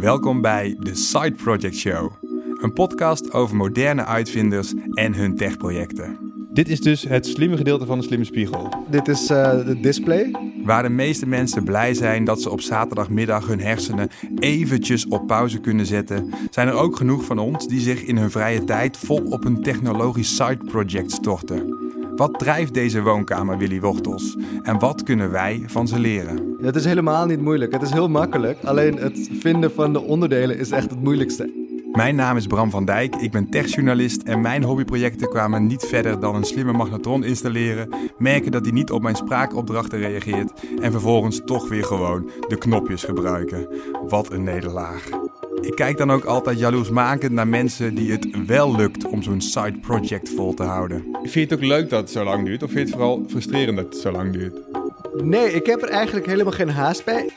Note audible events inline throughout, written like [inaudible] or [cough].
Welkom bij de Side Project Show, een podcast over moderne uitvinders en hun techprojecten. Dit is dus het slimme gedeelte van de slimme spiegel. Dit is uh, de display. Waar de meeste mensen blij zijn dat ze op zaterdagmiddag hun hersenen eventjes op pauze kunnen zetten, zijn er ook genoeg van ons die zich in hun vrije tijd vol op een technologisch side project storten. Wat drijft deze woonkamer Willy Wortels en wat kunnen wij van ze leren? Het is helemaal niet moeilijk. Het is heel makkelijk. Alleen het vinden van de onderdelen is echt het moeilijkste. Mijn naam is Bram van Dijk, ik ben techjournalist en mijn hobbyprojecten kwamen niet verder dan een slimme magnetron installeren, merken dat hij niet op mijn spraakopdrachten reageert en vervolgens toch weer gewoon de knopjes gebruiken. Wat een nederlaag. Ik kijk dan ook altijd jaloersmakend naar mensen die het wel lukt om zo'n side project vol te houden. Vind je het ook leuk dat het zo lang duurt of vind je het vooral frustrerend dat het zo lang duurt? Nee, ik heb er eigenlijk helemaal geen haast bij.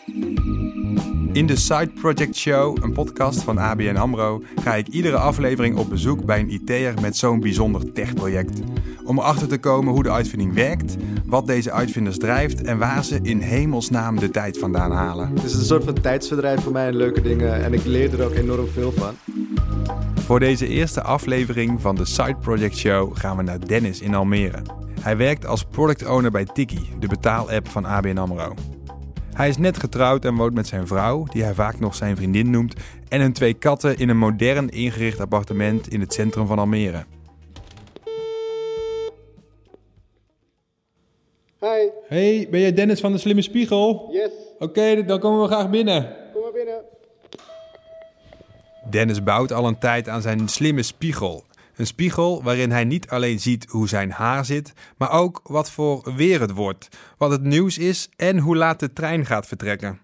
In de Side Project Show, een podcast van ABN AMRO, ga ik iedere aflevering op bezoek bij een IT'er met zo'n bijzonder techproject. Om erachter te komen hoe de uitvinding werkt, wat deze uitvinders drijft en waar ze in hemelsnaam de tijd vandaan halen. Het is een soort van tijdsverdrijf voor mij en leuke dingen en ik leer er ook enorm veel van. Voor deze eerste aflevering van de Side Project Show gaan we naar Dennis in Almere. Hij werkt als product owner bij Tiki, de betaalapp van ABN AMRO. Hij is net getrouwd en woont met zijn vrouw, die hij vaak nog zijn vriendin noemt, en hun twee katten in een modern ingericht appartement in het centrum van Almere. Hi. Hey, ben jij Dennis van de Slimme Spiegel? Yes. Oké, dan komen we graag binnen. Kom maar binnen. Dennis bouwt al een tijd aan zijn slimme spiegel. Een spiegel waarin hij niet alleen ziet hoe zijn haar zit, maar ook wat voor weer het wordt, wat het nieuws is en hoe laat de trein gaat vertrekken.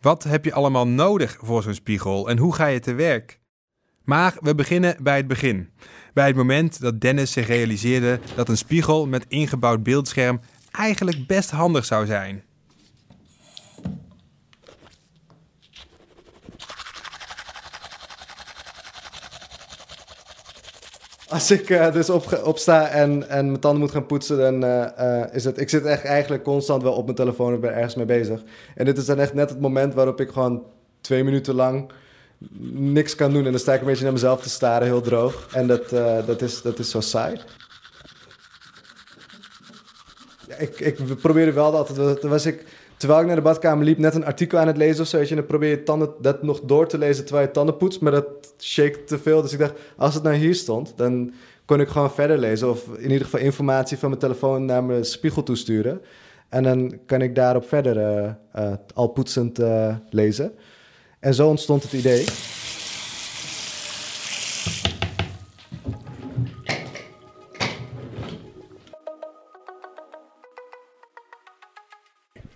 Wat heb je allemaal nodig voor zo'n spiegel en hoe ga je te werk? Maar we beginnen bij het begin. Bij het moment dat Dennis zich realiseerde dat een spiegel met ingebouwd beeldscherm eigenlijk best handig zou zijn. Als ik uh, dus op, opsta en, en mijn tanden moet gaan poetsen, dan uh, uh, is het... Ik zit echt eigenlijk constant wel op mijn telefoon of ben ergens mee bezig. En dit is dan echt net het moment waarop ik gewoon twee minuten lang niks kan doen. En dan sta ik een beetje naar mezelf te staren, heel droog. En dat, dat, is, dat is zo saai. Ik, ik probeerde wel altijd... Toen was ik terwijl ik naar de badkamer liep, net een artikel aan het lezen of zo. En dan probeer je tanden, dat nog door te lezen terwijl je tanden poetst. Maar dat shake te veel. Dus ik dacht, als het nou hier stond, dan kon ik gewoon verder lezen. Of in ieder geval informatie van mijn telefoon naar mijn spiegel toesturen. En dan kan ik daarop verder uh, al poetsend uh, lezen. En zo ontstond het idee.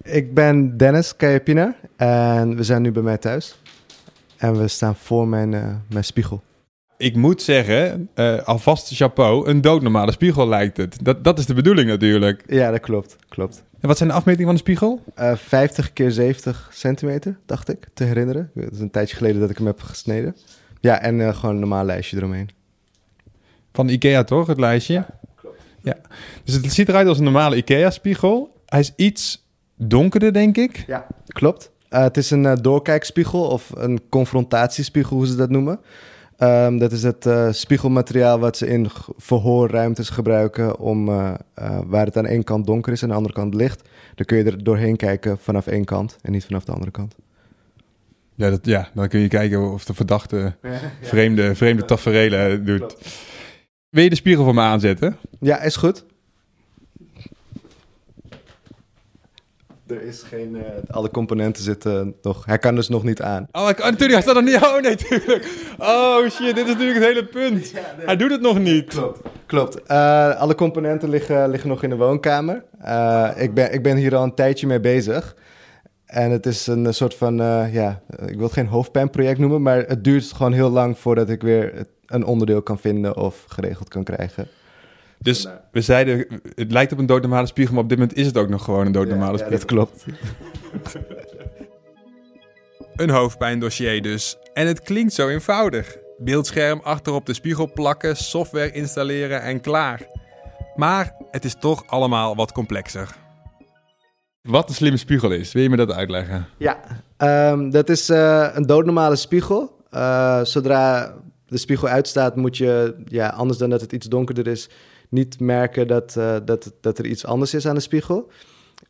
Ik ben Dennis Kajapina en we zijn nu bij mij thuis. En we staan voor mijn, uh, mijn spiegel. Ik moet zeggen, uh, alvast chapeau, een doodnormale spiegel lijkt het. Dat, dat is de bedoeling natuurlijk. Ja, dat klopt. klopt. En wat zijn de afmetingen van de spiegel? Uh, 50 keer 70 centimeter, dacht ik, te herinneren. Het is een tijdje geleden dat ik hem heb gesneden. Ja, en uh, gewoon een normaal lijstje eromheen. Van Ikea toch, het lijstje? Ja, klopt. Ja. Dus het ziet eruit als een normale Ikea-spiegel. Hij is iets donkerder, denk ik. Ja, klopt. Uh, het is een uh, doorkijkspiegel of een confrontatiespiegel, hoe ze dat noemen. Um, dat is het uh, spiegelmateriaal wat ze in verhoorruimtes gebruiken om waar het aan één kant donker is en aan de andere kant licht. Dan kun je er doorheen kijken vanaf één kant en niet vanaf de andere kant. Ja, dat, ja dan kun je kijken of de verdachte [laughs] vreemde, vreemde tafereelen doet. Wil je de spiegel voor me aanzetten? Ja, is goed. Er is geen... Uh, alle componenten zitten nog... Hij kan dus nog niet aan. Oh, ik, natuurlijk. Hij staat nog niet... Oh, nee, tuurlijk. Oh, shit. Dit is natuurlijk het hele punt. Ja, nee. Hij doet het nog niet. Klopt. Klopt. Uh, alle componenten liggen, liggen nog in de woonkamer. Uh, ik, ben, ik ben hier al een tijdje mee bezig. En het is een soort van... ja, ik wil het geen hoofdpijnproject noemen... maar het duurt gewoon heel lang voordat ik weer een onderdeel kan vinden... of geregeld kan krijgen. Dus we zeiden, het lijkt op een doodnormale spiegel, maar op dit moment is het ook nog gewoon een doodnormale spiegel. Ja, dat klopt. [laughs] een hoofdpijndossier dus. En het klinkt zo eenvoudig. Beeldscherm achterop de spiegel plakken, software installeren en klaar. Maar het is toch allemaal wat complexer. Wat een slimme spiegel is, wil je me dat uitleggen? Ja, ehm, dat is eh, een doodnormale spiegel. Uh, zodra de spiegel uitstaat, moet je, ja, anders dan dat het iets donkerder is, niet merken dat, uh, dat, dat er iets anders is aan de spiegel.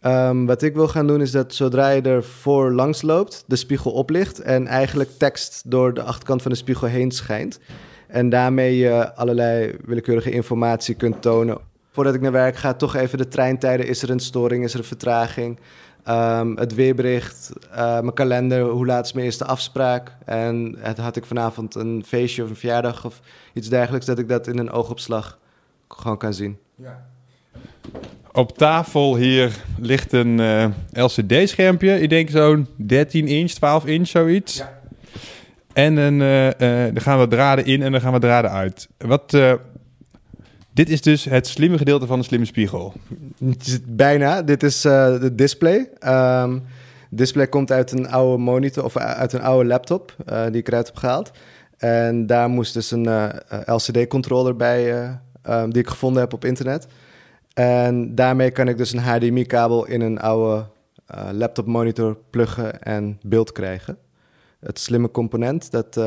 Um, wat ik wil gaan doen is dat zodra je er voor langs loopt, de spiegel oplicht en eigenlijk tekst door de achterkant van de spiegel heen schijnt. En daarmee je allerlei willekeurige informatie kunt tonen. Voordat ik naar werk ga, toch even de treintijden. Is er een storing? Is er een vertraging? Um, het weerbericht, uh, mijn kalender, hoe laat is mijn eerste afspraak? En had ik vanavond een feestje of een verjaardag of iets dergelijks, dat ik dat in een oogopslag gewoon kan zien. Ja. Op tafel hier ligt een uh, LCD-schermpje. Ik denk zo'n 13 inch, 12 inch, zoiets. Ja. En een, uh, uh, er gaan we draden in en er gaan we draden uit. Wat, dit is dus het slimme gedeelte van de slimme spiegel. Bijna. Dit is uh, de display. Um, display komt uit een oude monitor of uit een oude laptop uh, die ik eruit heb gehaald. En daar moest dus een uh, LCD-controller bij um, die ik gevonden heb op internet. En daarmee kan ik dus een HDMI-kabel in een oude laptop monitor pluggen en beeld krijgen. Het slimme component, dat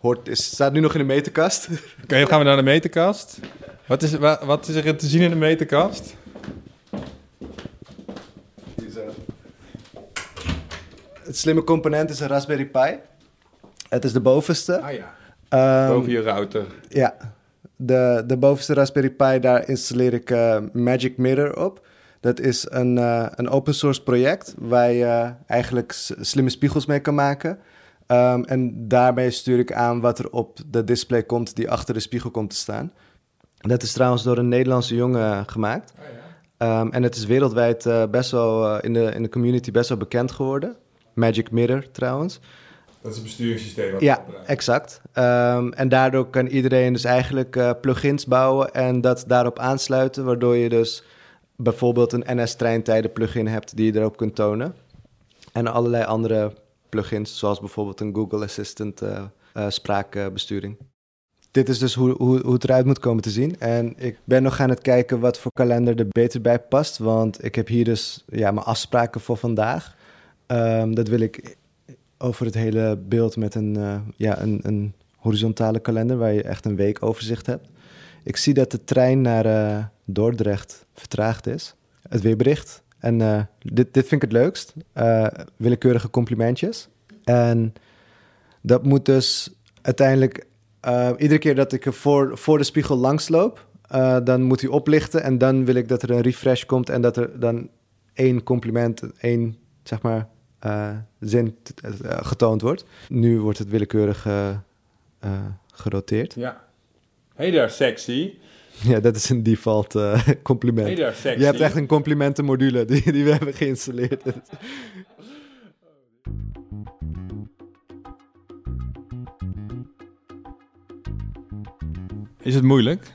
hoort, is, staat nu nog in de meterkast. [laughs] Oké, okay, gaan we naar de meterkast. Wat is, wat, wat is er te zien in de meterkast? Het slimme component is een Raspberry Pi. Het is de bovenste. Ah ja. Um, Boven je router. Ja. De, de bovenste Raspberry Pi, daar installeer ik uh, Magic Mirror op. Dat is een, uh, een open source project waar je eigenlijk slimme spiegels mee kan maken. Um, en daarbij stuur ik aan wat er op de display komt die achter de spiegel komt te staan. Dat is trouwens door een Nederlandse jongen gemaakt. Oh, ja. um, en het is wereldwijd uh, best wel uh, in, de, in de community best wel bekend geworden. Magic Mirror trouwens. Dat is een besturingssysteem. Ja, exact. Um, en daardoor kan iedereen dus eigenlijk uh, plugins bouwen en dat daarop aansluiten, waardoor je dus bijvoorbeeld een NS-treintijden plugin hebt die je erop kunt tonen. En allerlei andere plugins, zoals bijvoorbeeld een Google Assistant uh, uh, spraakbesturing. Dit is dus hoe, hoe, hoe het eruit moet komen te zien. En ik ben nog aan het kijken wat voor kalender er beter bij past. Want ik heb hier dus ja, mijn afspraken voor vandaag. Um, dat wil ik over het hele beeld met een, uh, ja, een, een horizontale kalender waar je echt een weekoverzicht hebt. Ik zie dat de trein naar uh, Dordrecht vertraagd is. Het weerbericht en uh, dit, dit vind ik het leukst. Willekeurige complimentjes. En dat moet dus uiteindelijk... Iedere keer dat ik er voor, voor de spiegel langsloop... dan moet hij oplichten. En dan wil ik dat er een refresh komt... en dat er dan één compliment, één, zeg maar... zin getoond wordt. Nu wordt het willekeurig geroteerd. Ja. Hey daar, sexy. [laughs] Ja, dat is een default uh, [laughs] compliment. Hey daar, sexy. Je hebt echt een complimentenmodule die, die we [laughs] hebben geïnstalleerd. Is het moeilijk?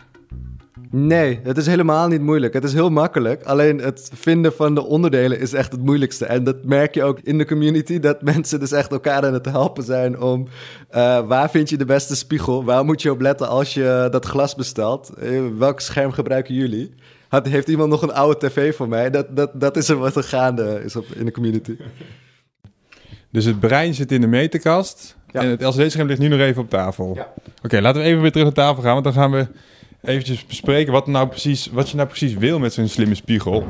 Nee, het is helemaal niet moeilijk. Het is heel makkelijk. Alleen het vinden van de onderdelen is echt het moeilijkste. En dat merk je ook in de community, dat [laughs] mensen dus echt elkaar aan het helpen zijn om... Uh, waar vind je de beste spiegel? Waar moet je op letten als je dat glas bestelt? Uh, welk scherm gebruiken jullie? Had, heeft iemand nog een oude tv voor mij? Dat, dat, dat is er wat er gaande is op, in de community. Dus het brein zit in de meterkast ja. en het LCD-scherm ligt nu nog even op tafel. Ja. Oké, okay, laten we even weer terug naar tafel gaan, want dan gaan we eventjes bespreken wat, nou precies, wat je nou precies wil met zo'n slimme spiegel.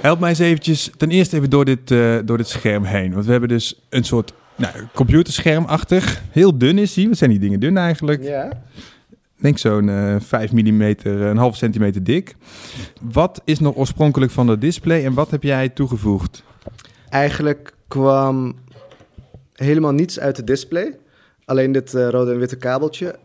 Help mij eens eventjes ten eerste even door dit, uh, door dit scherm heen. Want we hebben dus een soort nou, computerschermachtig. Heel dun is die. Wat zijn die dingen dun eigenlijk? Ja. Ik denk zo'n uh, 5 mm, een half centimeter dik. Wat is nog oorspronkelijk van de display en wat heb jij toegevoegd? Eigenlijk kwam helemaal niets uit de display. Alleen dit uh, rode en witte kabeltje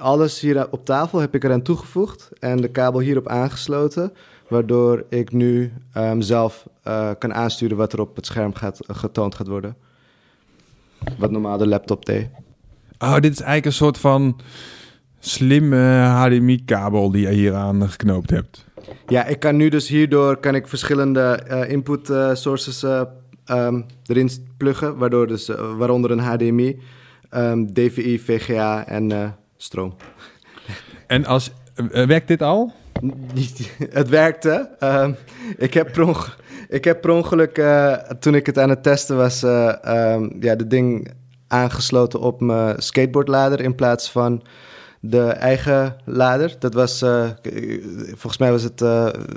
alles hier op tafel heb ik eraan toegevoegd en de kabel hierop aangesloten, waardoor ik nu um, zelf uh, kan aansturen wat er op het scherm gaat, uh, getoond gaat worden. Wat normaal de laptop deed. Oh, dit is eigenlijk een soort van slimme HDMI-kabel die je hier aan geknoopt hebt. Ja, ik kan nu dus hierdoor kan ik verschillende uh, input sources um, erin pluggen, waardoor dus, waaronder een HDMI, um, ehm, DVI, VGA en stroom. En als, uh, werkt dit al? [laughs] het werkte. Ehm, ik, heb per ik heb per ongeluk, uh, toen ik het aan het testen was, uh, um, ja, de ding aangesloten op mijn skateboardlader in plaats van de eigen lader. Dat was, uh, volgens mij was het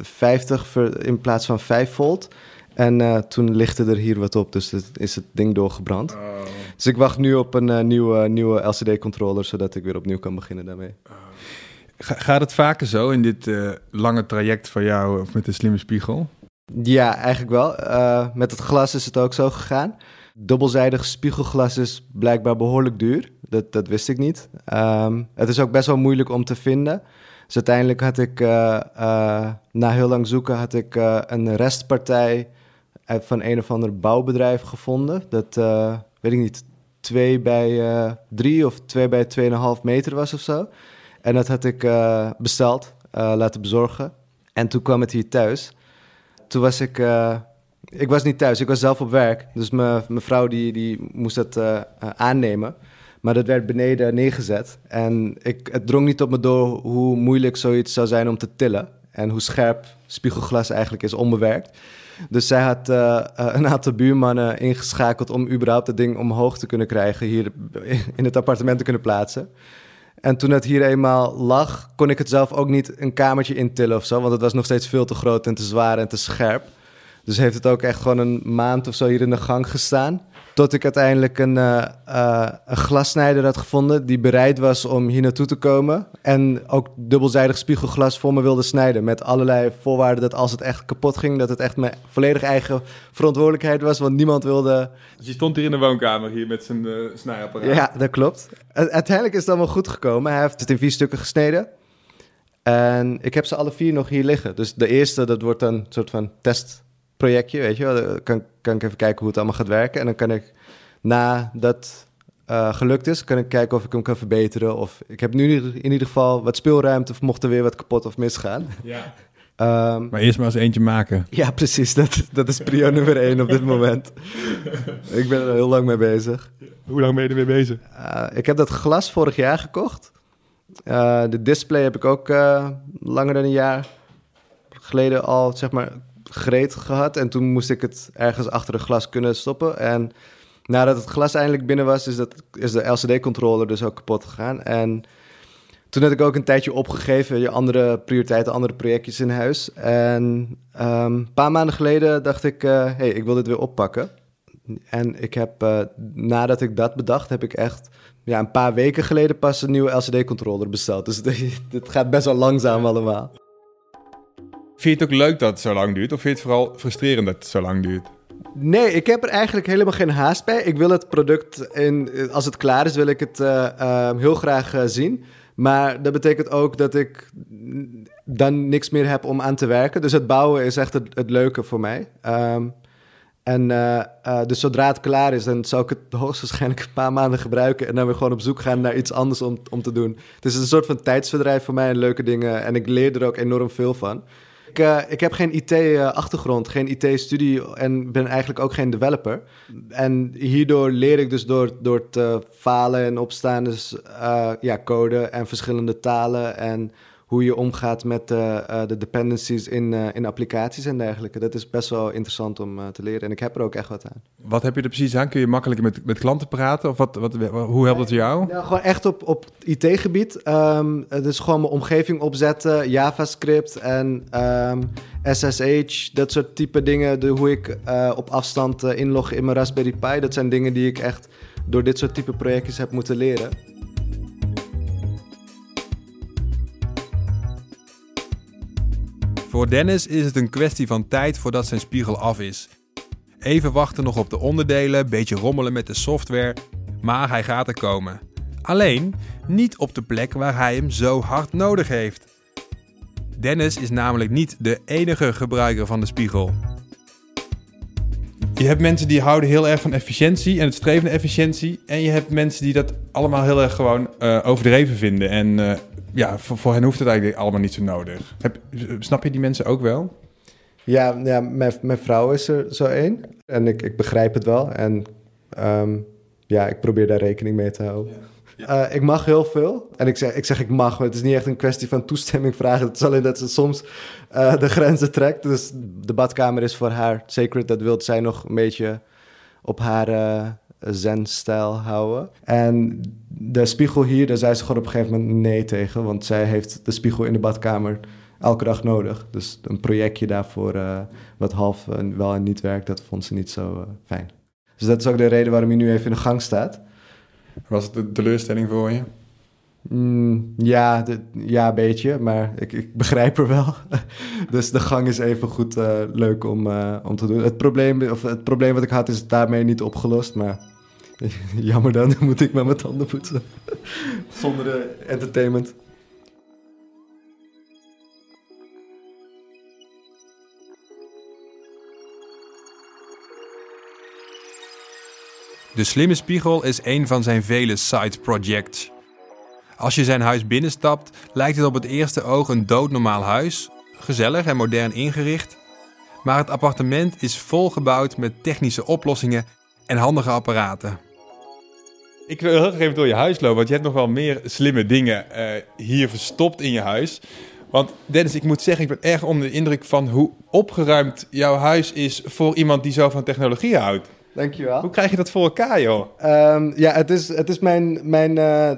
50 in plaats van 5 volt. En toen lichtte er hier wat op, dus is het ding doorgebrand. Oh. Dus ik wacht nu op een nieuwe, nieuwe LCD-controller, zodat ik weer opnieuw kan beginnen daarmee. Gaat het vaker zo in dit uh, lange traject van jou of met de slimme spiegel? Ja, eigenlijk wel. Uh, met het glas is het ook zo gegaan. Dubbelzijdig spiegelglas is blijkbaar behoorlijk duur. Dat, dat wist ik niet. Um, het is ook best wel moeilijk om te vinden. Dus uiteindelijk had ik, uh, na heel lang zoeken, had ik een restpartij van een of ander bouwbedrijf gevonden. Dat, weet ik niet, 2 bij 3 of 2 bij 2,5 meter was of zo. En dat had ik uh, besteld, uh, laten bezorgen. En toen kwam het hier thuis. Toen was ik... Ik was niet thuis, ik was zelf op werk. Dus mijn vrouw die, die moest het aannemen. Maar dat werd beneden neergezet. En ik, het drong niet op me door hoe moeilijk zoiets zou zijn om te tillen. En hoe scherp spiegelglas eigenlijk is onbewerkt. Dus zij had een aantal buurmannen ingeschakeld om überhaupt het ding omhoog te kunnen krijgen. Hier in het appartement te kunnen plaatsen. En toen het hier eenmaal lag, kon ik het zelf ook niet een kamertje intillen of zo. Want het was nog steeds veel te groot en te zwaar en te scherp. Dus heeft het ook echt gewoon een maand of zo hier in de gang gestaan. Tot ik uiteindelijk een, uh, uh, een glassnijder had gevonden die bereid was om hier naartoe te komen. En ook dubbelzijdig spiegelglas voor me wilde snijden. Met allerlei voorwaarden dat als het echt kapot ging, dat het echt mijn volledig eigen verantwoordelijkheid was. Want niemand wilde. Dus je stond hier in de woonkamer hier met zijn uh, snijapparaat. Ja, dat klopt. uiteindelijk is het allemaal goed gekomen. Hij heeft het in vier stukken gesneden. En ik heb ze alle vier nog hier liggen. Dus de eerste, dat wordt een soort van test projectje, weet je wel. Dan kan, kan ik even kijken hoe het allemaal gaat werken. En dan kan ik, na dat uh, gelukt is, kan ik kijken of ik hem kan verbeteren. Of ik heb nu in ieder geval wat speelruimte, of mocht er weer wat kapot of misgaan. Ja. Um, [laughs] maar eerst maar eens eentje maken. [laughs] Ja, precies. Dat, dat is prio nummer één op dit moment. [laughs] ik ben er heel lang mee bezig. Hoe lang ben je er mee bezig? Uh, ik heb dat glas vorig jaar gekocht. Uh, de display heb ik ook langer dan een jaar geleden al, zeg maar, gereed gehad. En toen moest ik het ergens achter een glas kunnen stoppen. En nadat het glas eindelijk binnen was, is, dat, is de LCD-controller dus ook kapot gegaan. En toen had ik ook een tijdje opgegeven, je andere prioriteiten, andere projectjes in huis. En um, een paar maanden geleden dacht ik, hé, uh, hey, ik wil dit weer oppakken. En ik heb, uh, nadat ik dat bedacht, heb ik echt ja, een paar weken geleden pas een nieuwe LCD-controller besteld. Dus [laughs] het gaat best wel langzaam allemaal. Vind je het ook leuk dat het zo lang duurt? Of vind je het vooral frustrerend dat het zo lang duurt? Nee, ik heb er eigenlijk helemaal geen haast bij. Ik wil het product, in, als het klaar is, wil ik het uh, uh, heel graag uh, zien. Maar dat betekent ook dat ik dan niks meer heb om aan te werken. Dus het bouwen is echt het, leuke voor mij. Um, en dus zodra het klaar is, dan zou ik het [laughs] hoogstwaarschijnlijk een paar maanden gebruiken. En dan weer gewoon op zoek gaan naar iets anders om, om te doen. Het is een soort van tijdsverdrijf voor mij en leuke dingen. En ik leer er ook enorm veel van. Ik, uh, ik heb geen IT-achtergrond, geen IT-studie en ben eigenlijk ook geen developer. En hierdoor leer ik dus door, door te falen en opstaan, dus uh, ja, code en verschillende talen en hoe je omgaat met uh, de dependencies in, uh, in applicaties en dergelijke. Dat is best wel interessant om te leren en ik heb er ook echt wat aan. Wat heb je er precies aan? Kun je makkelijker met, met klanten praten? Of wat, wat, hoe helpt het jou? Ja, gewoon echt op, op IT-gebied. Um, dus gewoon mijn omgeving opzetten, JavaScript en um, ehm, SSH, dat soort type dingen. De, hoe ik op afstand inlog in mijn Raspberry Pi. Dat zijn dingen die ik echt door dit soort type projectjes heb moeten leren. Voor Dennis is het een kwestie van tijd voordat zijn spiegel af is. Even wachten nog op de onderdelen, beetje rommelen met de software, maar hij gaat er komen. Alleen niet op de plek waar hij hem zo hard nodig heeft. Dennis is namelijk niet de enige gebruiker van de spiegel. Je hebt mensen die houden heel erg van efficiëntie en het streven naar efficiëntie. En je hebt mensen die dat allemaal heel erg gewoon uh, overdreven vinden. En uh, ja, voor, voor hen hoeft het eigenlijk allemaal niet zo nodig. Heb, snap je die mensen ook wel? Ja, ja mijn, mijn vrouw is er zo één. En ik, ik begrijp het wel. En um, ja, ik probeer daar rekening mee te houden. Ja. Uh, ik mag heel veel. En ik zeg, ik zeg ik mag, maar het is niet echt een kwestie van toestemming vragen. Het is alleen dat ze soms uh, de grenzen trekt. Dus de badkamer is voor haar sacred. Dat wil zij nog een beetje op haar uh, zen-stijl houden. En de spiegel hier, daar zei ze gewoon op een gegeven moment nee tegen. Want zij heeft de spiegel in de badkamer elke dag nodig. Dus een projectje daarvoor wat half wel en niet werkt, dat vond ze niet zo fijn. Dus dat is ook de reden waarom hij nu even in de gang staat. Was het een teleurstelling voor je? Mm, ja, ja, een beetje, maar ik, ik begrijp er wel. [laughs] dus de gang is even goed uh, leuk om, uh, om te doen. Het probleem, of het probleem wat ik had is daarmee niet opgelost, maar [laughs] jammer dan, [laughs] moet ik met mijn tanden poetsen. Zonder de entertainment. De slimme spiegel is een van zijn vele side projects. Als je zijn huis binnenstapt, lijkt het op het eerste oog een doodnormaal huis, gezellig en modern ingericht. Maar het appartement is volgebouwd met technische oplossingen en handige apparaten. Ik wil heel graag even door je huis lopen, want je hebt nog wel meer slimme dingen uh, hier verstopt in je huis. Want Dennis, ik moet zeggen, ik ben erg onder de indruk van hoe opgeruimd jouw huis is voor iemand die zo van technologie houdt. Dankjewel. Hoe krijg je dat voor elkaar, joh? Um, ja, het is, het is mijn, mijn uh,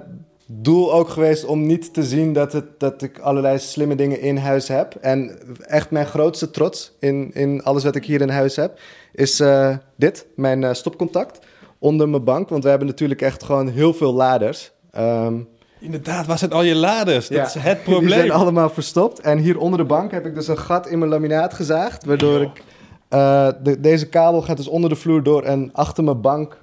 doel ook geweest om niet te zien dat, het, dat ik allerlei slimme dingen in huis heb. En echt mijn grootste trots in, in alles wat ik hier in huis heb, is uh, dit, mijn uh, stopcontact onder mijn bank. Want we hebben natuurlijk echt gewoon heel veel laders. Um, Inderdaad, waar zijn al je laders? Dat ja, is het probleem. Die zijn allemaal verstopt. En hier onder de bank heb ik dus een gat in mijn laminaat gezaagd, waardoor ik uh, de, deze kabel gaat dus onder de vloer door en achter mijn bank.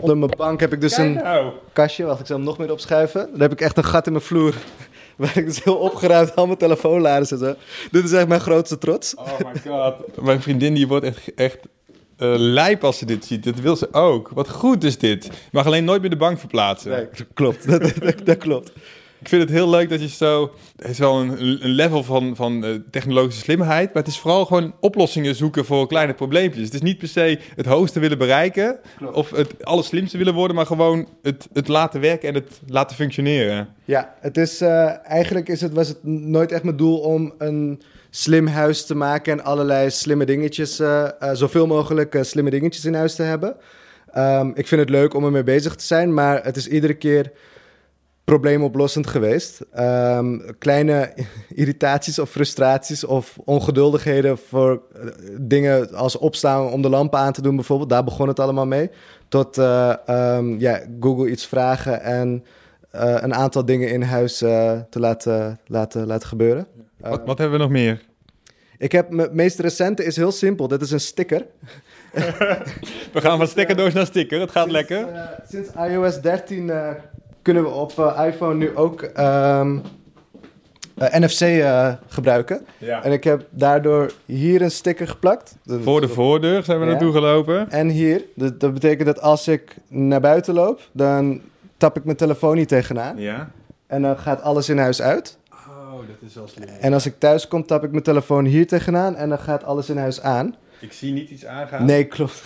Onder mijn bank heb ik dus een nou. kastje. Wacht, ik zal hem nog meer opschuiven. Dan heb ik echt een gat in mijn vloer. [laughs] Waar ik dus heel opgeruimd al mijn telefoonladers en zo. Dit is echt mijn grootste trots. Oh my god. [laughs] mijn vriendin die wordt echt, echt uh, lijp als ze dit ziet. Dat wil ze ook. Wat goed is dit. Je mag alleen nooit meer de bank verplaatsen. Nee, klopt. [laughs] dat, dat, dat klopt. Ik vind het heel leuk dat je zo... Het is wel een, een level van, van uh, technologische slimheid, maar het is vooral gewoon oplossingen zoeken voor kleine probleempjes. Het is niet per se het hoogste willen bereiken Klopt. of het allerslimste willen worden, maar gewoon het, het laten werken en het laten functioneren. Ja, het is, uh, eigenlijk is het, was het nooit echt mijn doel om een slim huis te maken en allerlei slimme dingetjes, uh, zoveel mogelijk slimme dingetjes in huis te hebben. Um, ik vind het leuk om ermee bezig te zijn, maar het is iedere keer probleemoplossend geweest. Um, kleine [laughs] irritaties of frustraties of ongeduldigheden voor uh, dingen als opstaan om de lampen aan te doen bijvoorbeeld. Daar begon het allemaal mee. Tot uh, um, ja, Google iets vragen en uh, een aantal dingen in huis te laten, laten, laten gebeuren. Wat, wat hebben we nog meer? Ik heb mijn meest recente is heel simpel. Dat is een sticker. [laughs] we gaan van stickerdoos naar sticker. Het gaat lekker. sinds iOS 13 kunnen we op uh, iPhone nu ook um, uh, NFC uh, gebruiken. Ja. En ik heb daardoor hier een sticker geplakt. Voor de voordeur zijn we ja. naartoe gelopen. En hier. Dat, dat, betekent dat als ik naar buiten loop, dan tap ik mijn telefoon niet tegenaan. Ja. En dan gaat alles in huis uit. Oh, dat is wel slim. En als ik thuis kom, tap ik mijn telefoon hier tegenaan en dan gaat alles in huis aan. Ik zie niet iets aangaan. Nee, klopt.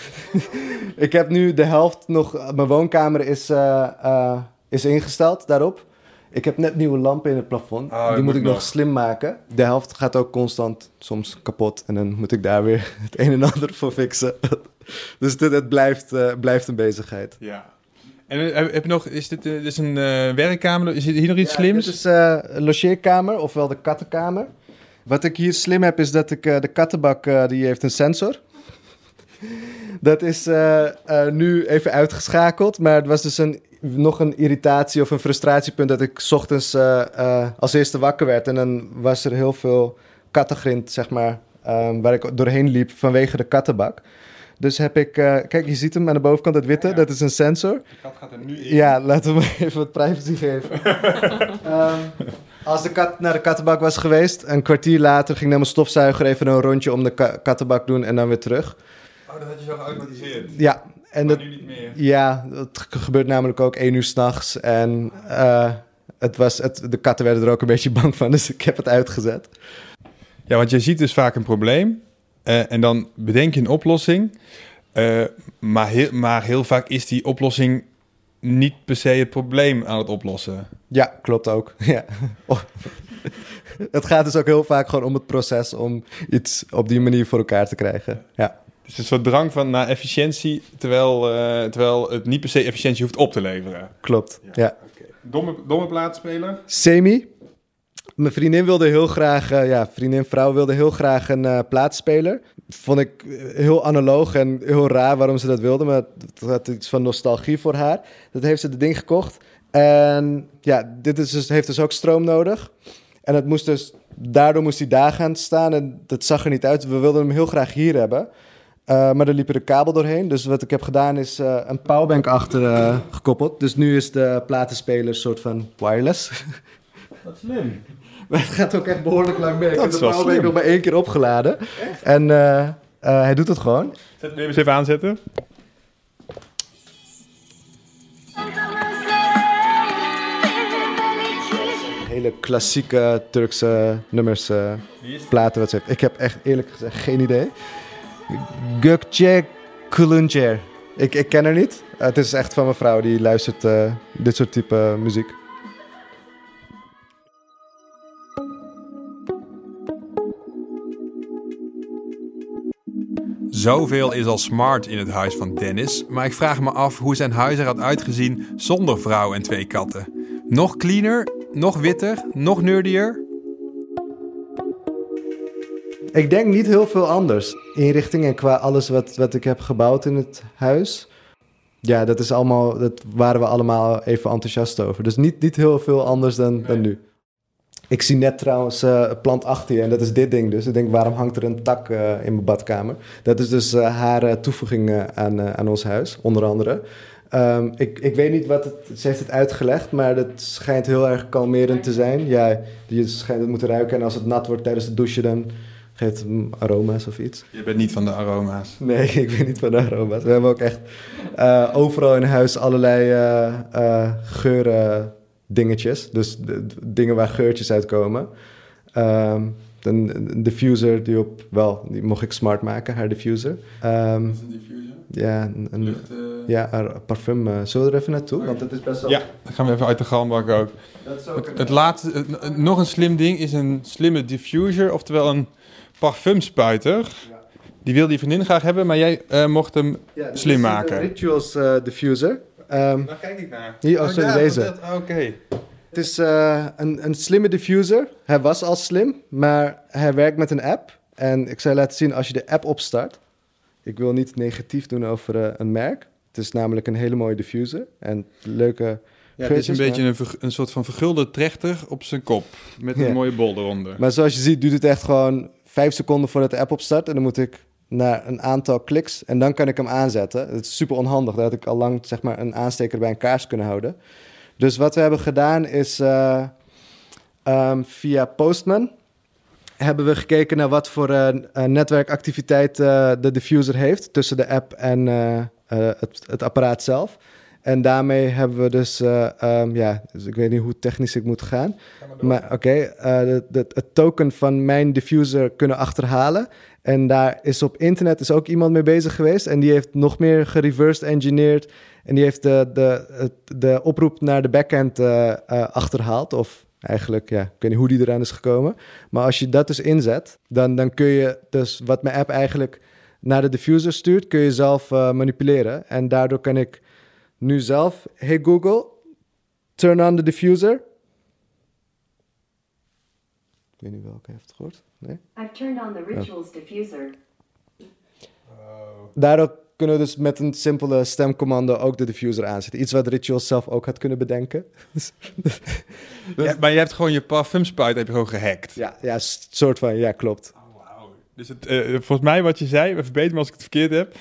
[laughs] ik heb nu de helft nog... Mijn woonkamer is... Uh, is ingesteld daarop. Ik heb net nieuwe lampen in het plafond. Oh, die moet ik nog. nog slim maken. De helft gaat ook constant soms kapot. En dan moet ik daar weer [laughs] het een en ander voor fixen. [laughs] dus dit, het blijft, uh, blijft een bezigheid. Ja. En uh, heb je nog, is dit, uh, dit is een werkkamer? Is hier nog iets ja, slims? Dit is een logeerkamer, ofwel de kattenkamer. Wat ik hier slim heb, is dat ik de kattenbak, die heeft een sensor. [laughs] dat is nu even uitgeschakeld, maar het was dus een nog een irritatie of een frustratiepunt dat ik ochtends uh, uh, als eerste wakker werd. En dan was er heel veel kattengrind, zeg maar, um, waar ik doorheen liep vanwege de kattenbak. Dus heb ik, uh, kijk, je ziet hem aan de bovenkant, het witte, ja. dat is een sensor. De kat gaat er nu in. Ja, laten we [laughs] even wat privacy geven. um, [laughs] als de kat naar de kattenbak was geweest, een kwartier later ging naar mijn stofzuiger even een rondje om de ka kattenbak doen en dan weer terug. Oh, dat had je zo geautomatiseerd? Ja, en maar dat, nu niet meer. Ja, dat gebeurt namelijk ook één uur s'nachts. En uh, het was, het, de katten werden er ook een beetje [laughs] bang van, dus ik heb het uitgezet. Ja, want je ziet dus vaak een probleem uh, en dan bedenk je een oplossing. Uh, maar, heel, maar heel vaak is die oplossing niet per se het probleem aan het oplossen. Ja, klopt ook. [laughs] Ja. Oh. het gaat dus ook heel vaak gewoon om het proces om iets op die manier voor elkaar te krijgen. Ja. Dus een soort drang van naar efficiëntie, terwijl, uh, terwijl het niet per se efficiëntie hoeft op te leveren. Klopt, ja. ja. Okay. Domme, domme plaatspeler? Semi. Mijn vriendin wilde heel graag, uh, ja, vriendin vrouw wilde heel graag een uh, plaatspeler. Vond ik heel analoog en heel raar waarom ze dat wilde, maar het had iets van nostalgie voor haar. Dat heeft ze de ding gekocht. En ja, dit is dus, heeft dus ook stroom nodig. En het moest dus, daardoor moest hij daar gaan staan en dat zag er niet uit. We wilden hem heel graag hier hebben. Uh, maar er liep er een kabel doorheen. Dus wat ik heb gedaan is uh, een powerbank achter uh, gekoppeld. Dus nu is de platenspeler soort van wireless. [laughs] Wat slim. [laughs] Maar het gaat ook echt behoorlijk lang mee. Ik heb de powerbank nog maar één keer opgeladen. Echt? En hij doet het gewoon. Zet hem eens even aanzetten. Hele klassieke Turkse nummers, platen wat ze heeft. Ik heb echt eerlijk gezegd geen idee. Gökçe Kuluncer. Ik, ik ken haar niet. het is echt van mijn vrouw die luistert uh, dit soort type muziek. Zoveel is al smart in het huis van Dennis, maar ik vraag me af hoe zijn huis er had uitgezien zonder vrouw en twee katten. Nog cleaner, nog witter, nog nerdier? Ik denk niet heel veel anders. Inrichting en qua alles wat, wat ik heb gebouwd in het huis. Ja, dat is allemaal, dat waren we allemaal even enthousiast over. Dus niet, niet heel veel anders dan, dan nu. Ik zie net trouwens uh, plant achter je en dat is dit ding dus. Ik denk, waarom hangt er een tak uh, in mijn badkamer? Dat is dus uh, haar toevoeging aan, aan ons huis, onder andere. Um, ik, ik weet niet wat het... Ze heeft het uitgelegd, maar het schijnt heel erg kalmerend te zijn. Ja, je schijnt het moeten ruiken en als het nat wordt tijdens het douchen... dan geeft aroma's of iets. Je bent niet van de aroma's? Nee, [laughs] ik ben niet van de aroma's. We hebben ook echt uh, overal in huis allerlei uh, uh, geuren dingetjes. Dus de, de dingen waar geurtjes uitkomen. Um, een, een, diffuser die op... Wel, die mocht ik smart maken, haar diffuser. Um, Wat is een diffuser? Ja, een, een Lucht, ja, een parfum. zullen we er even naartoe? Want dat is best wel... Ja, dan gaan we even uit de galmbak ook. Dat is ook het, het laatste, nog een slim ding is een slimme diffuser, oftewel een parfumspuiter. Ja. Die wilde die vriendin graag hebben, maar jij uh, mocht hem ja, slim maken. Rituals uh, diffuser. Um, Waar kijk ik naar? Hier, als oh, ja, deze. Oké. Okay. Het is uh, een, een slimme diffuser. Hij was al slim, maar hij werkt met een app. En ik zal je laten zien als je de app opstart. Ik wil niet negatief doen over een merk. Het is namelijk een hele mooie diffuser. En leuke... Ja, het is een beetje een, een, soort van vergulde trechter op zijn kop. Met een mooie bol eronder. Maar zoals je ziet, doet het echt gewoon vijf seconden voordat de app opstart. En dan moet ik naar een aantal kliks en dan kan ik hem aanzetten. Het is super onhandig. Dat ik al lang zeg maar, een aansteker bij een kaars kunnen houden. Dus wat we hebben gedaan is uh, um, via Postman hebben we gekeken naar wat voor uh, netwerkactiviteit uh, de diffuser heeft tussen de app en het, het apparaat zelf. En daarmee hebben we dus, uh, um, ja, dus ik weet niet hoe technisch ik moet gaan. Maar, oké, okay, uh, het token van mijn diffuser kunnen achterhalen. En daar is op internet is ook iemand mee bezig geweest. En die heeft nog meer gereversed engineerd. En die heeft de, de, de oproep naar de backend uh, achterhaald. Of eigenlijk, ja, ik weet niet hoe die eraan is gekomen. Maar als je dat dus inzet, dan, dan kun je dus wat mijn app eigenlijk naar de diffuser stuurt, kun je zelf manipuleren. En daardoor kan ik nu zelf, hey Google, turn on the diffuser. Ik weet niet welke heeft het gehoord. Nee? I've turned on the rituals oh. diffuser. Daardoor kunnen we dus met een simpele stemcommando ook de diffuser aanzetten. Iets wat Rituals zelf ook had kunnen bedenken. [laughs] ja. Maar je hebt gewoon je parfumspuit heb je gewoon gehackt. Ja, ja soort van, ja, klopt. Oh, wow. Dus het, uh, volgens mij wat je zei, verbeter me als ik het verkeerd heb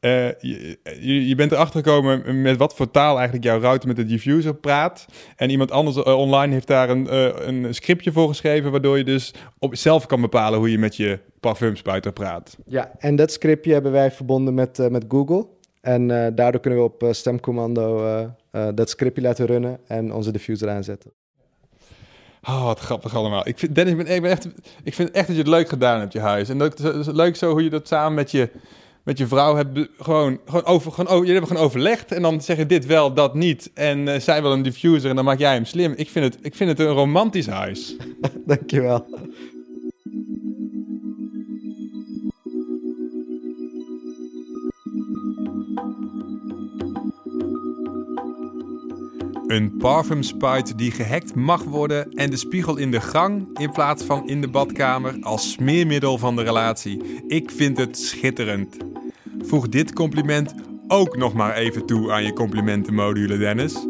uh, je, je, bent erachter gekomen met wat voor taal eigenlijk jouw router met de diffuser praat. En iemand anders uh, online heeft daar een, uh, een scriptje voor geschreven, waardoor je dus op, zelf kan bepalen hoe je met je parfumspuiter praat. Ja, en dat scriptje hebben wij verbonden met, met Google. En daardoor kunnen we op stemcommando dat scriptje laten runnen en onze diffuser aanzetten. Oh, wat grappig allemaal. Ik vind, Dennis, ik, ben, ik, ben echt, ik vind echt dat je het leuk gedaan hebt, je huis. En dat, het is leuk zo hoe je dat samen met je met je vrouw hebt gewoon, gewoon, over, gewoon, oh, jullie hebben gewoon overlegd en dan zeg je dit wel, dat niet. En uh, zij wil een diffuser en dan maak jij hem slim. Ik vind het, ik vind het een romantisch huis. [laughs] Dankjewel. Een parfumspuit die gehackt mag worden en de spiegel in de gang in plaats van in de badkamer als smeermiddel van de relatie. Ik vind het schitterend. Voeg dit compliment ook nog maar even toe aan je complimentenmodule, Dennis.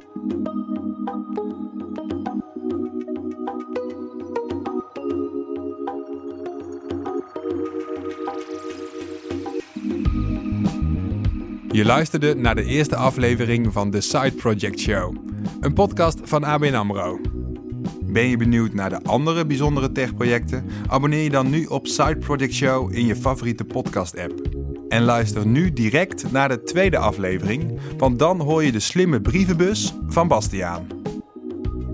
Je luisterde naar de eerste aflevering van The Side Project Show, een podcast van ABN AMRO. Ben je benieuwd naar de andere bijzondere techprojecten? Abonneer je dan nu op Side Project Show in je favoriete podcast-app. En luister nu direct naar de tweede aflevering, want dan hoor je de slimme brievenbus van Bastiaan.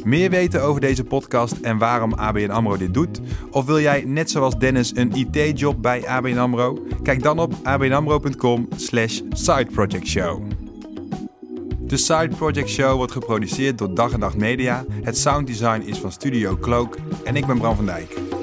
Meer weten over deze podcast en waarom ABN AMRO dit doet? Of wil jij net zoals Dennis een IT-job bij ABN AMRO? Kijk dan op abnamro.com slash sideprojectshow. De Side Project Show wordt geproduceerd door Dag en Nacht Media. Het sounddesign is van Studio Cloak en ik ben Bram van Dijk.